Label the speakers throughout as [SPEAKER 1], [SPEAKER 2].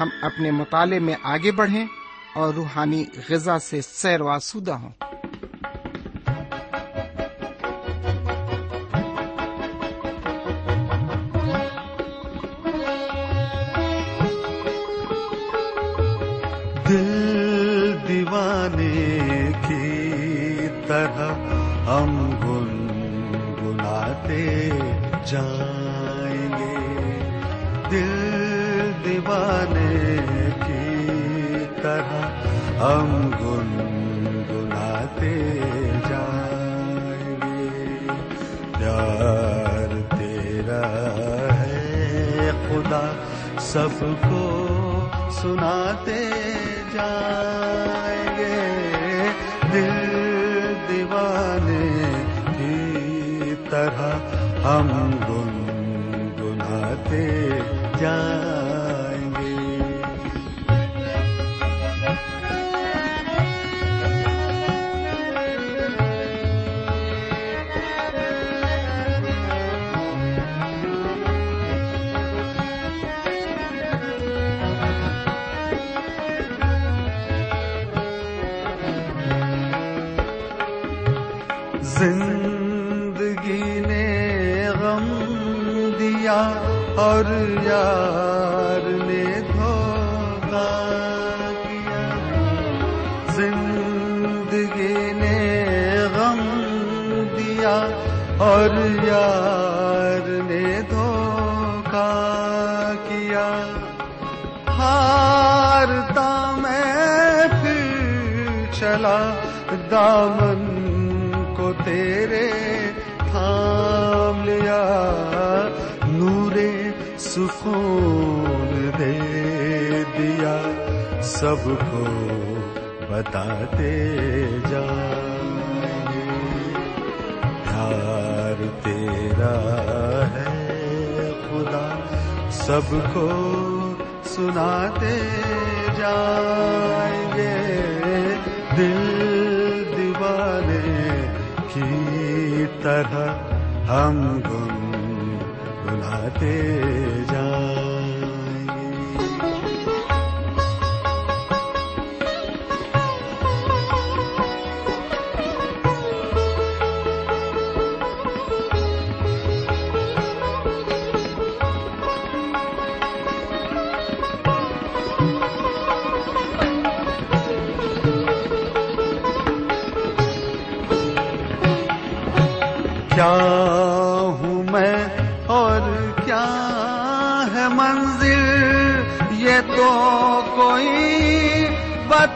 [SPEAKER 1] ہم اپنے مطالعے میں آگے بڑھیں اور روحانی غذا سے سیر و ہوں۔
[SPEAKER 2] دل دیوانے کی طرح ہم گنگناتے جائیں ہم گنگناتے جائیں گے پیار تیرا ہے خدا، سب کو سناتے جائیں گے دل دیوانے کی طرح ہم گنگناتے جائیں اور یار نے دھوکا کیا۔ زندگی نے غم دیا اور یار نے دھوکا کیا۔ ہارتا میں پھر چلا دامن کو تیرے سکون دے دیا، سب کو بتاتے جا پیار تیرا ہے خدا، سب کو سناتے جائیں گے۔ دل دیوانے کی طرح ہم گن گناتے جائیں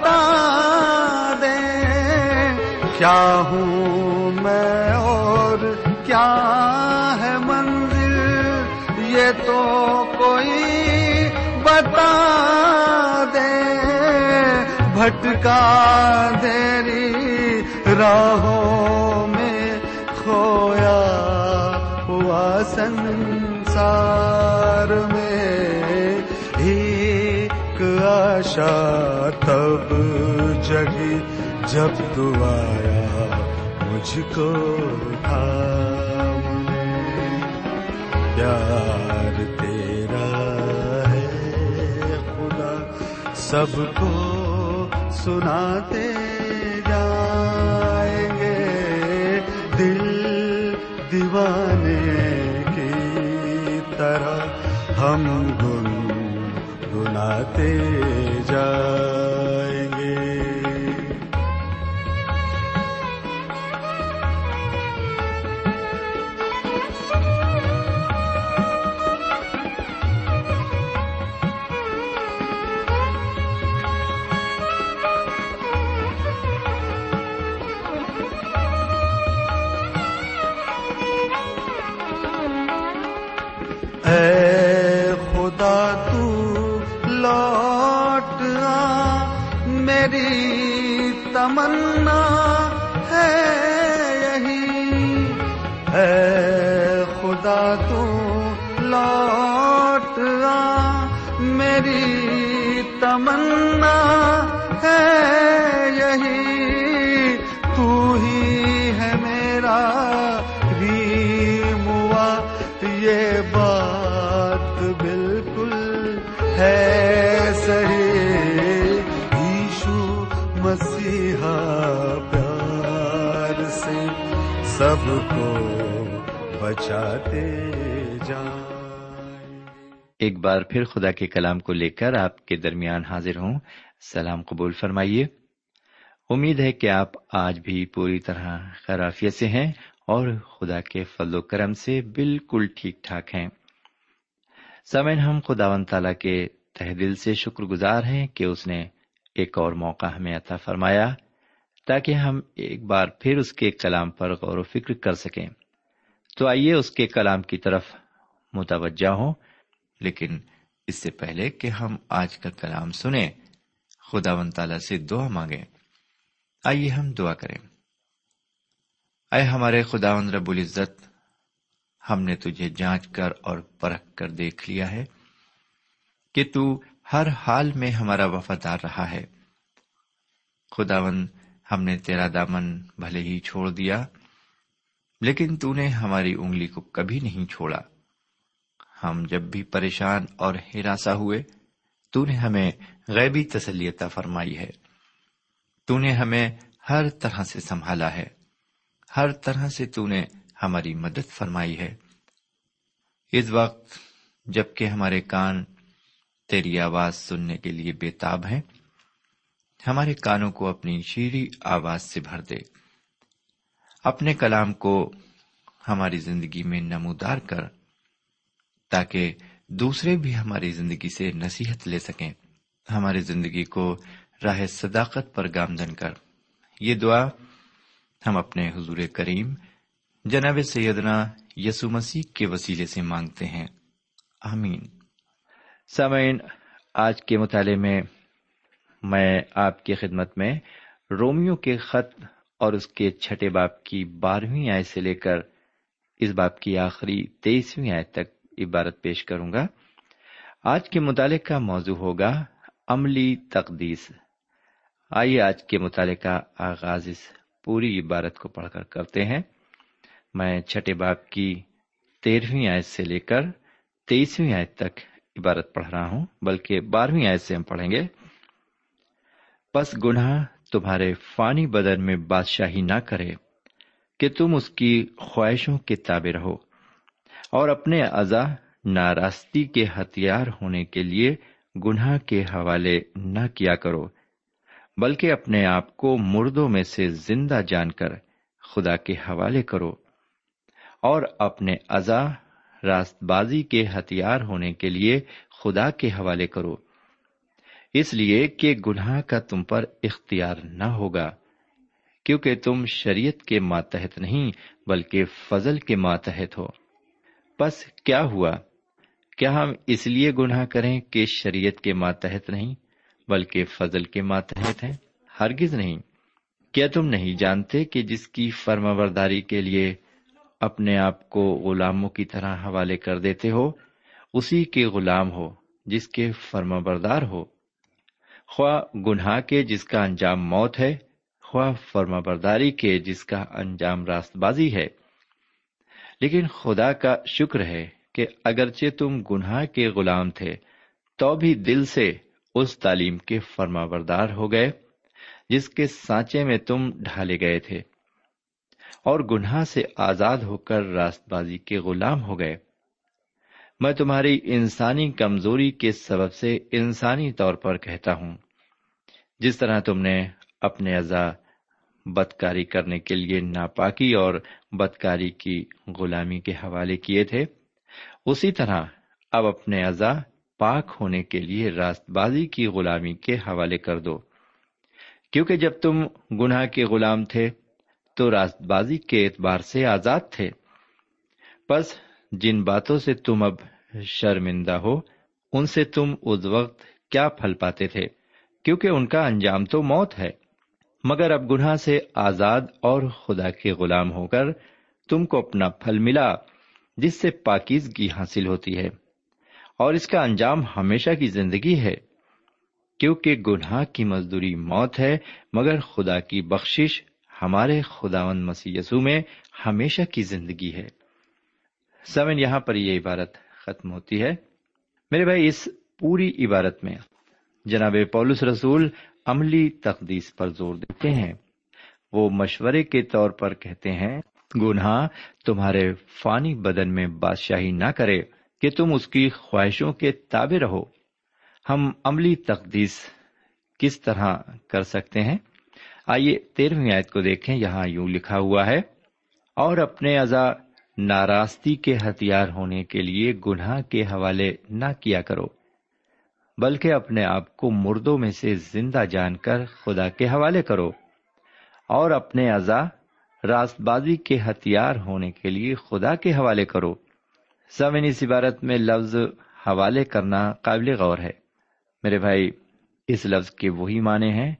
[SPEAKER 2] بتا دے۔ کیا ہوں میں اور کیا ہے منزل؟ یہ تو کوئی بتا دے۔ بھٹکا دیری راہوں میں کھویا ہوا سنسار میں ایک آشا تب جگی جب تو آیا مجھ کو تھام۔ پیار تیرا ہے خدا، سب کو سناتے جائیں گے۔ دل دیوانے کی طرح ہم گن گناتے جائیں تمنا
[SPEAKER 3] بار پھر خدا کے کلام کو لے کر آپ کے درمیان حاضر ہوں۔ سلام قبول فرمائیے۔ امید ہے کہ آپ آج بھی پوری طرح خرافیت سے ہیں اور خدا کے فضل و کرم سے بالکل ٹھیک ٹھاک ہیں۔ سمن ہم خدا و تعالی کے تہ دل سے شکر گزار ہیں کہ اس نے ایک اور موقع ہمیں عطا فرمایا تاکہ ہم ایک بار پھر اس کے کلام پر غور و فکر کر سکیں۔ تو آئیے اس کے کلام کی طرف متوجہ ہوں۔ لیکن اس سے پہلے کہ ہم آج کا کلام سنیں خدا و تعالی سے دعا مانگیں۔ آئیے ہم دعا کریں۔ اے ہمارے خدا رب العزت، ہم نے تجھے جانچ کر اور پرکھ کر دیکھ لیا ہے کہ تو ہر حال میں ہمارا وفادار رہا ہے۔ خداون ہم نے تیرا دامن بھلے ہی چھوڑ دیا، لیکن تو نے ہماری انگلی کو کبھی نہیں چھوڑا۔ ہم جب بھی پریشان اور ہراساں ہوئے، تو نے ہمیں غیبی تسلیتا فرمائی ہے۔ تو نے ہمیں ہر طرح سے سنبھالا ہے۔ ہر طرح سے تو نے ہماری مدد فرمائی ہے۔ اس وقت جبکہ ہمارے کان تیری آواز سننے کے لیے بےتاب ہیں، ہمارے کانوں کو اپنی شیریں آواز سے بھر دے۔ اپنے کلام کو ہماری زندگی میں نمودار کر تاکہ دوسرے بھی ہماری زندگی سے نصیحت لے سکیں۔ ہماری زندگی کو راہ صداقت پر گامزن کر۔ یہ دعا ہم اپنے حضور کریم جناب سیدنا یسو مسیح کے وسیلے سے مانگتے ہیں۔ آمین۔ سامعین، آج کے مطالعے میں میں آپ کی خدمت میں رومیو کے خط اور اس کے چھٹے باپ کی بارہویں آئے سے لے کر اس باپ کی آخری تیئیسویں آئے تک عبارت پیش کروں گا۔ آج کے مطالعے کا موضوع ہوگا عملی تقدیس۔ آئیے آج کے مطالعے کا آغاز اس پوری عبارت کو پڑھ کر کرتے ہیں۔ میں چھٹے باپ کی تیرہویں آیت سے لے کر تیئیسویں آیت تک عبارت پڑھ رہا ہوں، بلکہ بارہویں آیت سے ہم پڑھیں گے۔ پس گناہ تمہارے فانی بدن میں بادشاہی نہ کرے کہ تم اس کی خواہشوں کے تابع رہو۔ اور اپنے اعضا ناراستی کے ہتھیار ہونے کے لیے گناہ کے حوالے نہ کیا کرو، بلکہ اپنے آپ کو مردوں میں سے زندہ جان کر خدا کے حوالے کرو اور اپنے اعضا راست بازی کے ہتھیار ہونے کے لیے خدا کے حوالے کرو۔ اس لیے کہ گناہ کا تم پر اختیار نہ ہوگا، کیونکہ تم شریعت کے ماتحت نہیں بلکہ فضل کے ماتحت ہو۔ بس کیا ہوا؟ کیا ہم اس لیے گناہ کریں کہ شریعت کے ماتحت نہیں، بلکہ فضل کے ماتحت ہیں؟ ہرگز نہیں۔ کیا تم نہیں جانتے کہ جس کی فرما برداری کے لیے اپنے آپ کو غلاموں کی طرح حوالے کر دیتے ہو، اسی کے غلام ہو، جس کے فرما بردار ہو؟ خواہ گناہ کے جس کا انجام موت ہے، خواہ فرما برداری کے جس کا انجام راست بازی ہے۔ لیکن خدا کا شکر ہے کہ اگرچہ تم گناہ کے غلام تھے، تو بھی دل سے اس تعلیم کے فرما بردار ہو گئے، جس کے سانچے میں تم ڈھالے گئے تھے۔ اور گناہ سے آزاد ہو کر راست بازی کے غلام ہو گئے۔ میں تمہاری انسانی کمزوری کے سبب سے انسانی طور پر کہتا ہوں، جس طرح تم نے اپنے اعضا بدکاری کرنے کے لیے ناپاکی اور بدکاری کی غلامی کے حوالے کیے تھے۔ اسی طرح اب اپنے اعضا پاک ہونے کے لیے راست بازی کی غلامی کے حوالے کر دو۔ کیونکہ جب تم گناہ کے غلام تھے، تو راست بازی کے اعتبار سے آزاد تھے۔ بس جن باتوں سے تم اب شرمندہ ہو، ان سے تم اس وقت کیا پھل پاتے تھے؟ کیونکہ ان کا انجام تو موت ہے۔ مگر اب گناہ سے آزاد اور خدا کے غلام ہو کر تم کو اپنا پھل ملا، جس سے پاکیزگی حاصل ہوتی ہے۔ اور اس کا انجام ہمیشہ کی زندگی ہے، کیونکہ گناہ کی مزدوری موت ہے، مگر خدا کی بخشش ہمارے خداون مسیح یسو میں ہمیشہ کی زندگی ہے۔ سمن، یہاں پر یہ عبارت ختم ہوتی ہے۔ میرے بھائی، اس پوری عبارت میں جناب پولس رسول عملی تقدیس پر زور دیتے ہیں۔ وہ مشورے کے طور پر کہتے ہیں، گناہ تمہارے فانی بدن میں بادشاہی نہ کرے کہ تم اس کی خواہشوں کے تابع رہو۔ ہم عملی تقدیس کس طرح کر سکتے ہیں؟ آئیے تیرہویں آیت کو دیکھیں۔ یہاں یوں لکھا ہوا ہے، اور اپنے ازا ناراستی کے ہتھیار ہونے کے لیے گناہ کے حوالے نہ کیا کرو۔ بلکہ اپنے آپ کو مردوں میں سے زندہ جان کر خدا کے حوالے کرو اور اپنے ازا راست بازی کے ہتھیار ہونے کے لیے خدا کے حوالے کرو۔ سمن اس عبارت میں لفظ حوالے کرنا قابل غور ہے۔ میرے بھائی، اس لفظ کے وہی معنی ہیں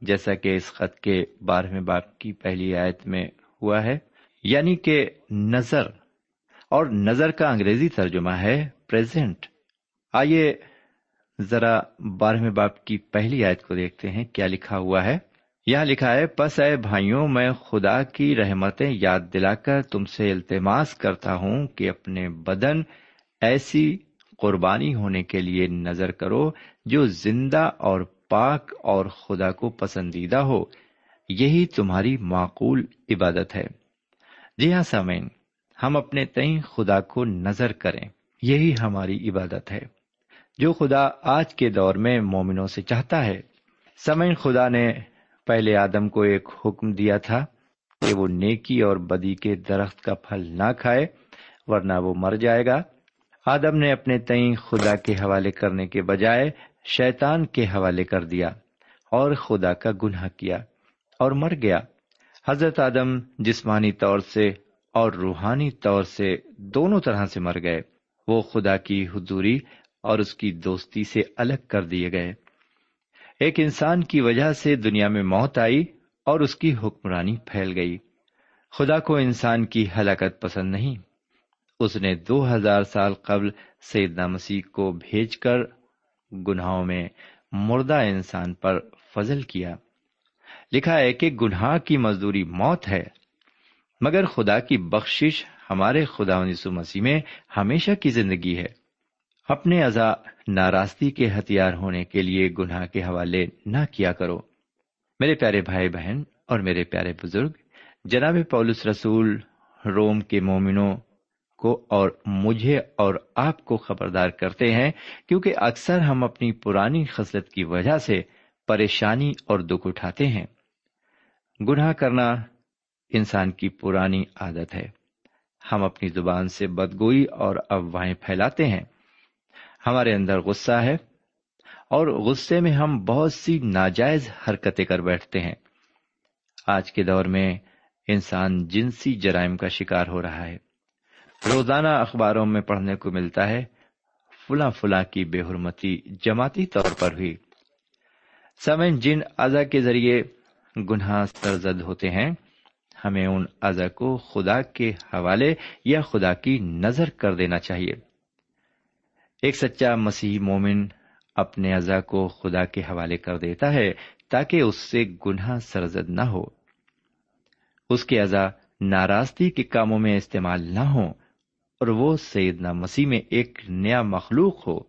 [SPEAKER 3] جیسا کہ اس خط کے بارہویں باپ کی پہلی آیت میں ہوا ہے۔ یعنی کہ نظر، اور نظر کا انگریزی ترجمہ ہے پریزنٹ آئیے ذرا بارہویں باپ کی پہلی آیت کو دیکھتے ہیں، کیا لکھا ہوا ہے؟ یہاں لکھا ہے، پس اے بھائیوں، میں خدا کی رحمتیں یاد دلا کر تم سے التماس کرتا ہوں کہ اپنے بدن ایسی قربانی ہونے کے لیے نظر کرو جو زندہ اور پاک اور خدا کو پسندیدہ ہو۔ یہی تمہاری معقول عبادت ہے۔ جی ہاں سامعین، ہم اپنے تئیں خدا کو نظر کریں، یہی ہماری عبادت ہے۔ جو خدا آج کے دور میں مومنوں سے چاہتا ہے۔ سمعین خدا نے پہلے آدم کو ایک حکم دیا تھا کہ وہ نیکی اور بدی کے درخت کا پھل نہ کھائے، ورنہ وہ مر جائے گا۔ آدم نے اپنے تئیں خدا کے حوالے کرنے کے بجائے شیطان کے حوالے کر دیا اور خدا کا گناہ کیا اور مر گیا۔ حضرت آدم جسمانی طور سے اور روحانی طور سے دونوں طرح سے مر گئے۔ وہ خدا کی حضوری اور اس کی دوستی سے الگ کر دیے گئے۔ ایک انسان کی وجہ سے دنیا میں موت آئی اور اس کی حکمرانی پھیل گئی۔ خدا کو انسان کی ہلاکت پسند نہیں۔ اس نے دو ہزار سال قبل سیدنا مسیح کو بھیج کر گناہوں میں مردہ انسان پر فضل کیا۔ لکھا ہے کہ گناہ کی مزدوری موت ہے۔ مگر خدا کی بخشش ہمارے خدا مسیح میں ہمیشہ کی زندگی ہے۔ اپنے ازا ناراستی کے ہتھیار ہونے کے لیے گناہ کے حوالے نہ کیا کرو۔ میرے پیارے بھائی بہن اور میرے پیارے بزرگ، جناب پولس رسول روم کے مومنوں کو اور مجھے اور آپ کو خبردار کرتے ہیں کیونکہ اکثر ہم اپنی پرانی خصلت کی وجہ سے پریشانی اور دکھ اٹھاتے ہیں۔ گناہ کرنا انسان کی پرانی عادت ہے۔ ہم اپنی زبان سے بدگوئی اور افواہیں پھیلاتے ہیں۔ ہمارے اندر غصہ ہے اور غصے میں ہم بہت سی ناجائز حرکتیں کر بیٹھتے ہیں۔ آج کے دور میں انسان جنسی جرائم کا شکار ہو رہا ہے۔ روزانہ اخباروں میں پڑھنے کو ملتا ہے، فلاں فلاں کی بے حرمتی جماعتی طور پر ہوئی۔ سمن جن اعضا کے ذریعے گناہ سرزد ہوتے ہیں، ہمیں ان اعضا کو خدا کے حوالے یا خدا کی نظر کر دینا چاہیے۔ ایک سچا مسیح مومن اپنے اعضا کو خدا کے حوالے کر دیتا ہے تاکہ اس سے گناہ سرزد نہ ہو۔ اس کے اعضا ناراستی کے کاموں میں استعمال نہ ہو اور وہ سیدنا مسیح میں ایک نیا مخلوق ہو۔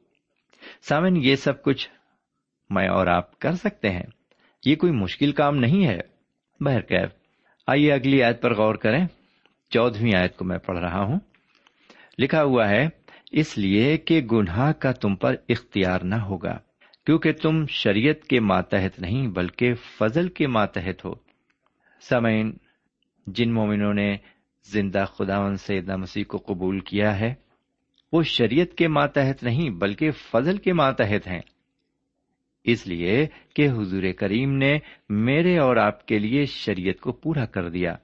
[SPEAKER 3] سامن، یہ سب کچھ میں اور آپ کر سکتے ہیں۔ یہ کوئی مشکل کام نہیں ہے۔ بہرکیف آئیے اگلی آیت پر غور کریں۔ چودہویں آیت کو میں پڑھ رہا ہوں۔ لکھا ہوا ہے اس لیے کہ گناہ کا تم پر اختیار نہ ہوگا، کیونکہ تم شریعت کے ماتحت نہیں بلکہ فضل کے ماتحت ہو۔ سمعین جن مومنوں نے زندہ خداون سیدنا مسیح کو قبول کیا ہے، وہ شریعت کے ماتحت نہیں بلکہ فضل کے ماتحت ہیں۔ اس لیے کہ حضور کریم نے میرے اور آپ کے لیے شریعت کو پورا کر دیا۔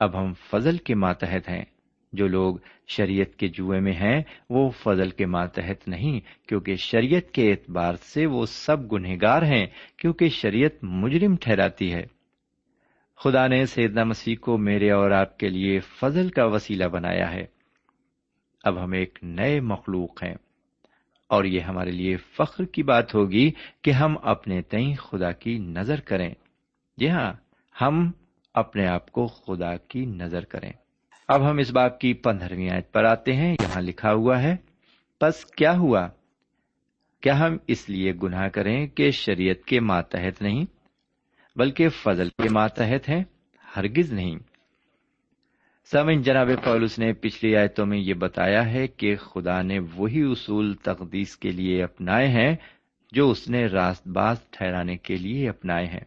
[SPEAKER 3] اب ہم فضل کے ماتحت ہیں۔ جو لوگ شریعت کے جوئے میں ہیں، وہ فضل کے ماتحت نہیں، کیونکہ شریعت کے اعتبار سے وہ سب گنہگار ہیں، کیونکہ شریعت مجرم ٹھہراتی ہے۔ خدا نے سیدنا مسیح کو میرے اور آپ کے لیے فضل کا وسیلہ بنایا ہے۔ اب ہم ایک نئے مخلوق ہیں۔ اور یہ ہمارے لیے فخر کی بات ہوگی کہ ہم اپنے تئیں خدا کی نظر کریں۔ جی ہاں ہم اپنے آپ کو خدا کی نظر کریں۔ اب ہم اس بات کی پندرہویں آیت پر آتے ہیں۔ یہاں لکھا ہوا ہے بس کیا ہوا؟ کیا ہم اس لیے گناہ کریں کہ شریعت کے ماتحت نہیں، بلکہ فضل کے ماتحت ہیں؟ ہرگز نہیں۔ سمن جناب پولس نے پچھلی آیتوں میں یہ بتایا ہے کہ خدا نے وہی اصول تقدیس کے لیے اپنائے ہیں جو اس نے راست باز ٹھہرانے کے لیے اپنائے ہیں۔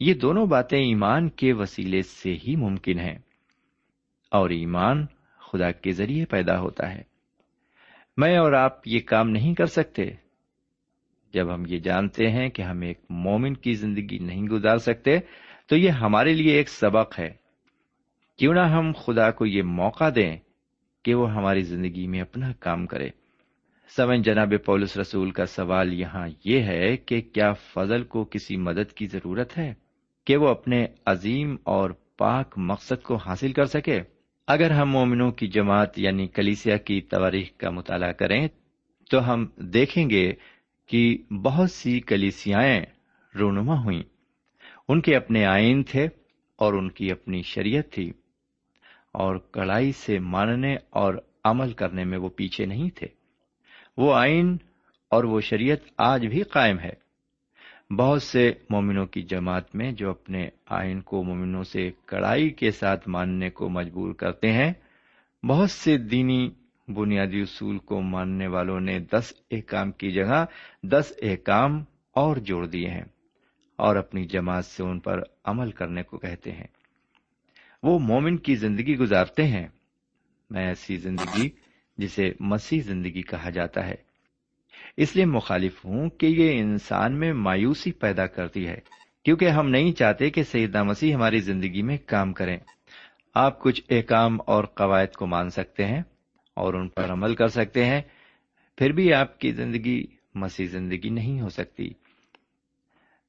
[SPEAKER 3] یہ دونوں باتیں ایمان کے وسیلے سے ہی ممکن ہیں۔ اور ایمان خدا کے ذریعے پیدا ہوتا ہے۔ میں اور آپ یہ کام نہیں کر سکتے۔ جب ہم یہ جانتے ہیں کہ ہم ایک مومن کی زندگی نہیں گزار سکتے، تو یہ ہمارے لیے ایک سبق ہے۔ کیوں نہ ہم خدا کو یہ موقع دیں کہ وہ ہماری زندگی میں اپنا کام کرے۔ سمن جناب پولس رسول کا سوال یہاں یہ ہے کہ کیا فضل کو کسی مدد کی ضرورت ہے کہ وہ اپنے عظیم اور پاک مقصد کو حاصل کر سکے؟ اگر ہم مومنوں کی جماعت یعنی کلیسیا کی تواریخ کا مطالعہ کریں، تو ہم دیکھیں گے کہ بہت سی کلیسیاں رونما ہوئیں۔ ان کے اپنے آئین تھے اور ان کی اپنی شریعت تھی، اور کڑائی سے ماننے اور عمل کرنے میں وہ پیچھے نہیں تھے۔ وہ آئین اور وہ شریعت آج بھی قائم ہے۔ بہت سے مومنوں کی جماعت میں جو اپنے آئین کو مومنوں سے کڑائی کے ساتھ ماننے کو مجبور کرتے ہیں، بہت سے دینی بنیادی اصول کو ماننے والوں نے دس احکام کی جگہ دس احکام اور جوڑ دیے ہیں اور اپنی جماعت سے ان پر عمل کرنے کو کہتے ہیں۔ وہ مومن کی زندگی گزارتے ہیں۔ میں ایسی زندگی جسے مسیح زندگی کہا جاتا ہے۔ اس لیے مخالف ہوں کہ یہ انسان میں مایوسی پیدا کرتی ہے، کیونکہ ہم نہیں چاہتے کہ سیدہ مسیح ہماری زندگی میں کام کریں۔ آپ کچھ احکام اور قواعد کو مان سکتے ہیں اور ان پر عمل کر سکتے ہیں، پھر بھی آپ کی زندگی مسیح زندگی نہیں ہو سکتی۔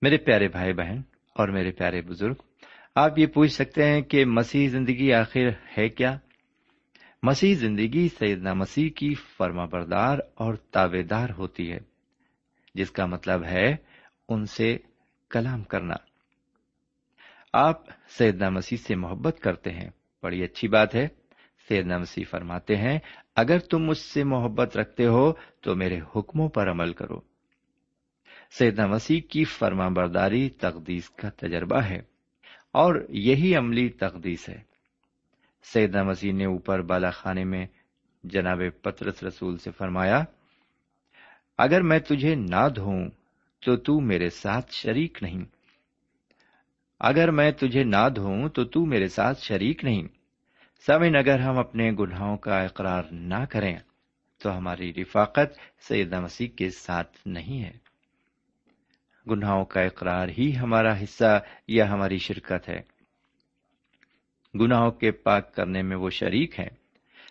[SPEAKER 3] میرے پیارے بھائی بہن اور میرے پیارے بزرگ، آپ یہ پوچھ سکتے ہیں کہ مسیح زندگی آخر ہے کیا؟ مسیح زندگی سیدنا مسیح کی فرما بردار اور تابے دار ہوتی ہے، جس کا مطلب ہے ان سے کلام کرنا۔ آپ سیدنا مسیح سے محبت کرتے ہیں۔ بڑی اچھی بات ہے۔ سیدنا مسیح فرماتے ہیں، اگر تم مجھ سے محبت رکھتے ہو تو میرے حکموں پر عمل کرو۔ سیدنا مسیح کی فرما برداری تقدیس کا تجربہ ہے اور یہی عملی تقدیس ہے۔ سیدنا مسیح نے اوپر بالا خانے میں جناب پترس رسول سے فرمایا، اگر میں تجھے نہ دھوؤں تو تو میرے ساتھ شریک نہیں۔ اگر میں تجھے نہ دھوؤں تو تو میرے ساتھ شریک نہیں۔ سمن اگر ہم اپنے گناہوں کا اقرار نہ کریں تو ہماری رفاقت سیدہ مسیح کے ساتھ نہیں ہے۔ گناہوں کا اقرار ہی ہمارا حصہ یا ہماری شرکت ہے۔ گناہوں کے پاک کرنے میں وہ شریک ہیں۔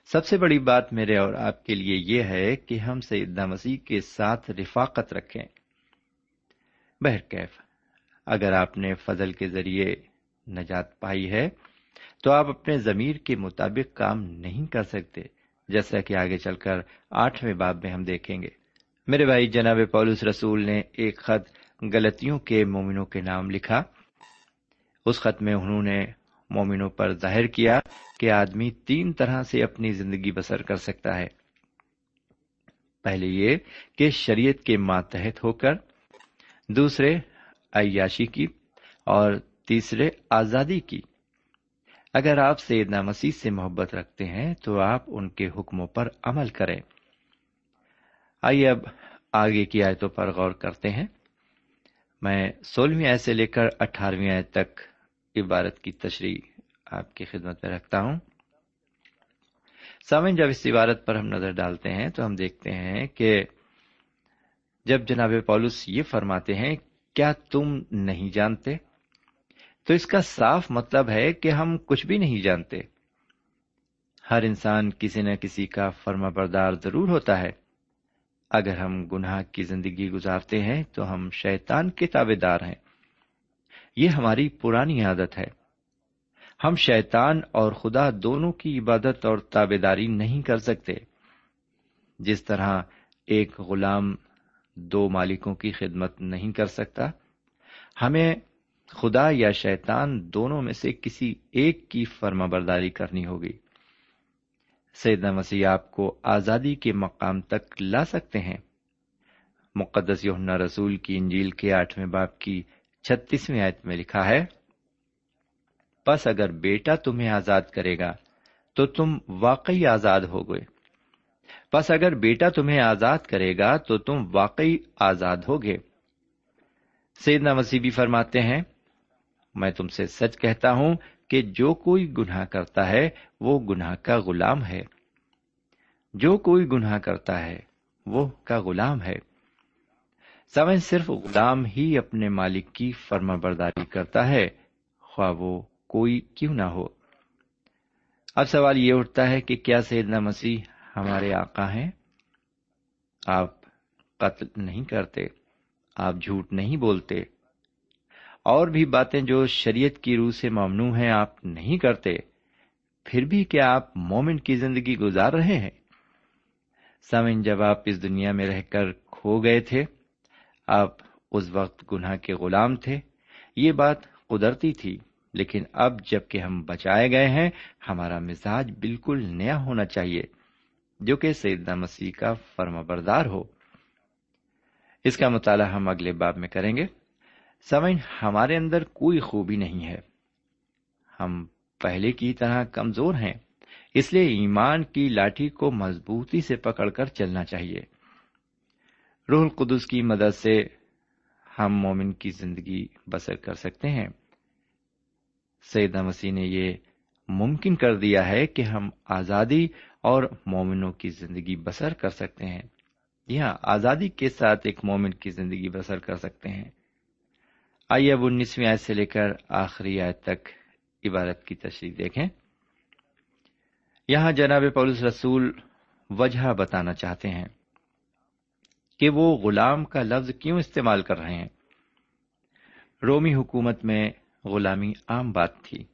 [SPEAKER 3] سب سے بڑی بات میرے اور آپ کے لیے یہ ہے کہ ہم سیدہ مسیح کے ساتھ رفاقت رکھیں۔ بہرکیف اگر آپ نے فضل کے ذریعے نجات پائی ہے، تو آپ اپنے ضمیر کے مطابق کام نہیں کر سکتے، جیسا کہ آگے چل کر آٹھویں باب میں ہم دیکھیں گے۔ میرے بھائی، جناب پولس رسول نے ایک خط غلطیوں کے مومنوں کے نام لکھا۔ اس خط میں انہوں نے مومنوں پر ظاہر کیا کہ آدمی تین طرح سے اپنی زندگی بسر کر سکتا ہے۔ پہلے یہ کہ شریعت کے ماتحت ہو کر، دوسرے عیاشی کی اور تیسرے آزادی کی۔ اگر آپ سیدنا مسیح سے محبت رکھتے ہیں تو آپ ان کے حکموں پر عمل کریں۔ آئیے اب آگے کی آیتوں پر غور کرتے ہیں۔ میں سولہویں آیت سے لے کر اٹھارہویں آیت تک عبارت کی تشریح آپ کی خدمت میں رکھتا ہوں۔ سامن جب اس عبارت پر ہم نظر ڈالتے ہیں تو ہم دیکھتے ہیں کہ جب جناب پولس یہ فرماتے ہیں، کیا تم نہیں جانتے؟ تو اس کا صاف مطلب ہے کہ ہم کچھ بھی نہیں جانتے۔ ہر انسان کسی نہ کسی کا فرما بردار ضرور ہوتا ہے۔ اگر ہم گناہ کی زندگی گزارتے ہیں تو ہم شیطان کے تابے دار ہیں۔ یہ ہماری پرانی عادت ہے۔ ہم شیطان اور خدا دونوں کی عبادت اور تابے داری نہیں کر سکتے۔ جس طرح ایک غلام دو مالکوں کی خدمت نہیں کر سکتا، ہمیں خدا یا شیطان دونوں میں سے کسی ایک کی فرما برداری کرنی ہوگی۔ سیدنا مسیح آپ کو آزادی کے مقام تک لا سکتے ہیں۔ مقدس یوحنا رسول کی انجیل کے آٹھویں باپ کی چھتیسویں آیت میں لکھا ہے بس اگر بیٹا تمہیں آزاد کرے گا، تو تم واقعی آزاد ہو گئے بس اگر بیٹا تمہیں آزاد کرے گا، تو تم واقعی آزاد ہوگے۔ سیدنا مسیح بھی فرماتے ہیں، میں تم سے سچ کہتا ہوں کہ جو کوئی گناہ کرتا ہے، وہ گناہ کا غلام ہے۔ جو کوئی گناہ کرتا ہے، وہ کا غلام ہے۔ سمجھ صرف غلام ہی اپنے مالک کی فرما برداری کرتا ہے، خواہ وہ کوئی کیوں نہ ہو۔ اب سوال یہ اٹھتا ہے کہ کیا سیدنا مسیح ہمارے آقا ہیں؟ آپ قتل نہیں کرتے، آپ جھوٹ نہیں بولتے۔ اور بھی باتیں جو شریعت کی روح سے ممنوع ہیں، آپ نہیں کرتے۔ پھر بھی کیا آپ مومن کی زندگی گزار رہے ہیں؟ سمن جب آپ اس دنیا میں رہ کر کھو گئے تھے آپ اس وقت گناہ کے غلام تھے۔ یہ بات قدرتی تھی، لیکن اب جبکہ ہم بچائے گئے ہیں، ہمارا مزاج بالکل نیا ہونا چاہیے، جو کہ سیدنا مسیح کا فرما بردار ہو۔ اس کا مطالعہ ہم اگلے باب میں کریں گے۔ سمجھ ہمارے اندر کوئی خوبی نہیں ہے۔ ہم پہلے کی طرح کمزور ہیں، اس لیے ایمان کی لاٹھی کو مضبوطی سے پکڑ کر چلنا چاہیے۔ روح القدس کی مدد سے ہم مومن کی زندگی بسر کر سکتے ہیں۔ سیدہ مسیح نے یہ ممکن کر دیا ہے کہ ہم آزادی اور مومنوں کی زندگی بسر کر سکتے ہیں۔ جی ہاں آزادی کے ساتھ ایک مومن کی زندگی بسر کر سکتے ہیں۔ آئیے اب انیسویں آیت سے لے کر آخری آیت تک عبارت کی تشریح دیکھیں۔ یہاں جناب پولس رسول وجہ بتانا چاہتے ہیں۔ کہ وہ غلام کا لفظ کیوں استعمال کر رہے ہیں؟ رومی حکومت میں غلامی عام بات تھی۔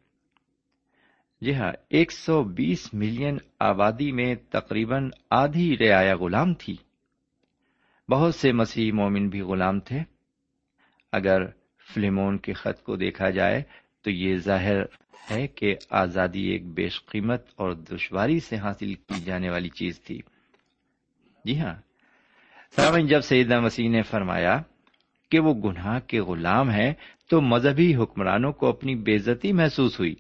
[SPEAKER 3] جی ہاں ایک سو بیس ملین آبادی میں تقریباً آدھی رعایا غلام تھی۔ بہت سے مسیح مومن بھی غلام تھے۔ اگر فلمون کے خط کو دیکھا جائے تو یہ ظاہر ہے کہ آزادی ایک بیش قیمت اور دشواری سے حاصل کی جانے والی چیز تھی۔ جی ہاں سامن جب سیدہ مسیح نے فرمایا کہ وہ گناہ کے غلام ہیں، تو مذہبی حکمرانوں کو اپنی بےزتی محسوس ہوئی۔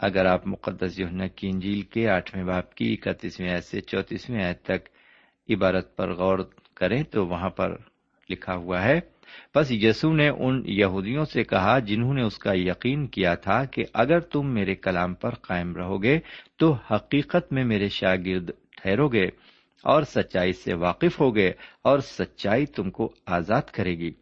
[SPEAKER 3] اگر آپ مقدس یونا کی انجیل کے آٹھویں باپ کی اکتیسویں سے چوتیسویں آیت تک عبارت پر غور کریں تو وہاں پر لکھا ہوا ہے بس یسو نے ان یہودیوں سے کہا جنہوں نے اس کا یقین کیا تھا کہ اگر تم میرے کلام پر قائم رہو گے، تو حقیقت میں میرے شاگرد ٹھہرو گے۔ اور سچائی سے واقف ہوگے اور سچائی تم کو آزاد کرے گی۔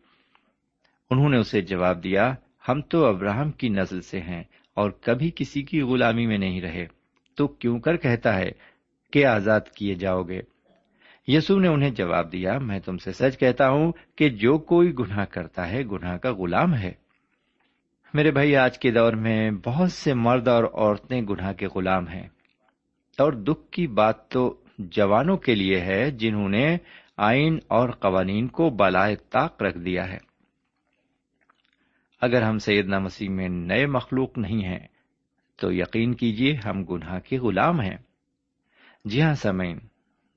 [SPEAKER 3] انہوں نے اسے جواب دیا، ہم تو ابراہم کی نسل سے ہیں اور کبھی کسی کی غلامی میں نہیں رہے۔ تو کیوں کر کہتا ہے کہ آزاد کیے جاؤ گے؟ یسو نے انہیں جواب دیا، میں تم سے سچ کہتا ہوں کہ جو کوئی گناہ کرتا ہے، گناہ کا غلام ہے۔ میرے بھائی، آج کے دور میں بہت سے مرد اور عورتیں گناہ کے غلام ہیں۔ اور دکھ کی بات تو جوانوں کے لیے ہے جنہوں نے آئین اور قوانین کو بالائے طاق رکھ دیا ہے۔ اگر ہم سیدنا مسیح میں نئے مخلوق نہیں ہیں، تو یقین کیجیے ہم گناہ کے غلام ہیں۔ جی ہاں سمین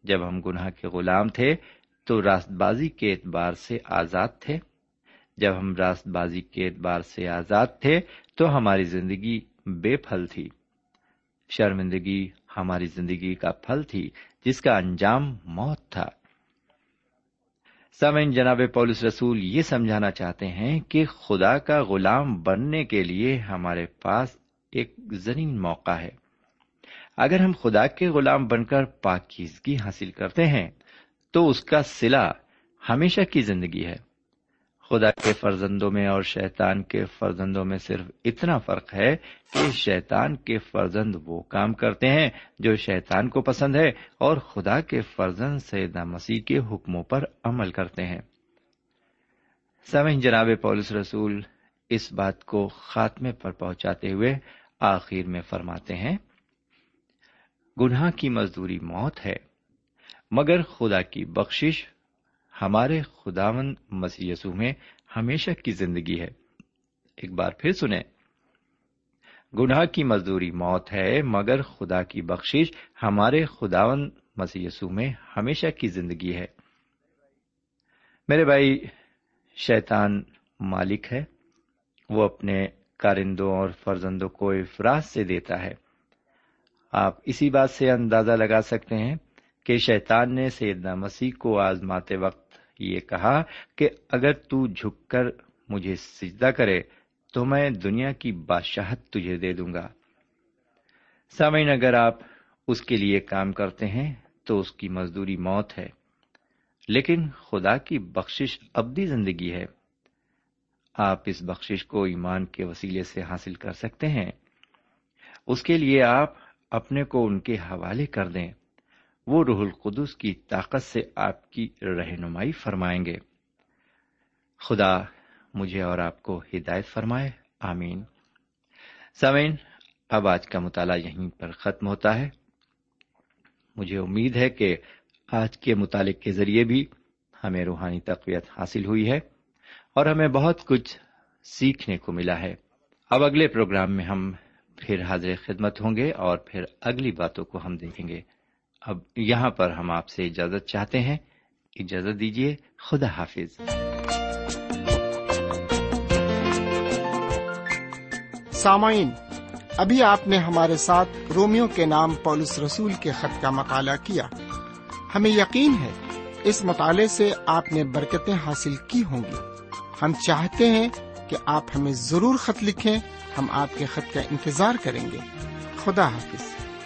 [SPEAKER 3] جب ہم گناہ کے غلام تھے، تو راست بازی کے اعتبار سے آزاد تھے۔ جب ہم راست بازی کے اعتبار سے آزاد تھے، تو ہماری زندگی بے پھل تھی۔ شرمندگی ہماری زندگی کا پھل تھی جس کا انجام موت تھا۔ سمین جناب پولس رسول یہ سمجھانا چاہتے ہیں کہ خدا کا غلام بننے کے لیے ہمارے پاس ایک زمین موقع ہے۔ اگر ہم خدا کے غلام بن کر پاکیزگی حاصل کرتے ہیں، تو اس کا سلا ہمیشہ کی زندگی ہے۔ خدا کے فرزندوں میں اور شیطان کے فرزندوں میں صرف اتنا فرق ہے کہ شیطان کے فرزند وہ کام کرتے ہیں جو شیطان کو پسند ہے اور خدا کے فرزند سیدہ مسیح کے حکموں پر عمل کرتے ہیں۔ سمن جناب پولس رسول، اس بات کو خاتمے پر پہنچاتے ہوئے آخر میں فرماتے ہیں، گناہ کی مزدوری موت ہے، مگر خدا کی بخشش ہمارے خداون مسیح یسوع میں ہمیشہ کی زندگی ہے۔ ایک بار پھر سنیں۔ گناہ کی مزدوری موت ہے، مگر خدا کی بخشش ہمارے خداون مسیح یسوع میں ہمیشہ کی زندگی ہے۔ میرے بھائی، شیطان مالک ہے۔ وہ اپنے کارندوں اور فرزندوں کو افراد سے دیتا ہے۔ آپ اسی بات سے اندازہ لگا سکتے ہیں کہ شیطان نے سیدنا مسیح کو آزماتے وقت یہ کہا کہ اگر تو جھک کر مجھے سجدہ کرے تو میں دنیا کی بادشاہت تجھے دے دوں گا۔ سامعین، اگر آپ اس کے لیے کام کرتے ہیں تو اس کی مزدوری موت ہے، لیکن خدا کی بخشش ابدی زندگی ہے۔ آپ اس بخشش کو ایمان کے وسیلے سے حاصل کر سکتے ہیں۔ اس کے لیے آپ اپنے کو ان کے حوالے کر دیں۔ وہ روح القدس کی طاقت سے آپ کی رہنمائی فرمائیں گے۔ خدا مجھے اور آپ کو ہدایت فرمائے۔ آمین۔ سمین اب آج کا مطالعہ یہیں پر ختم ہوتا ہے۔ مجھے امید ہے کہ آج کے مطالعے کے ذریعے بھی ہمیں روحانی تقویت حاصل ہوئی ہے اور ہمیں بہت کچھ سیکھنے کو ملا ہے۔ اب اگلے پروگرام میں ہم پھر حاضر خدمت ہوں گے اور پھر اگلی باتوں کو ہم دیکھیں گے۔ اب یہاں پر ہم آپ سے اجازت چاہتے ہیں۔ اجازت دیجیے خدا حافظ۔
[SPEAKER 1] سامعین، ابھی آپ نے ہمارے ساتھ رومیو کے نام پولس رسول کے خط کا مطالعہ کیا۔ ہمیں یقین ہے، اس مطالعے سے آپ نے برکتیں حاصل کی ہوں گی۔ ہم چاہتے ہیں کہ آپ ہمیں ضرور خط لکھیں، ہم آپ کے خط کا انتظار کریں گے۔ خدا حافظ۔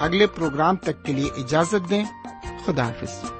[SPEAKER 1] اگلے پروگرام تک کے لیے اجازت دیں۔ خدا حافظ۔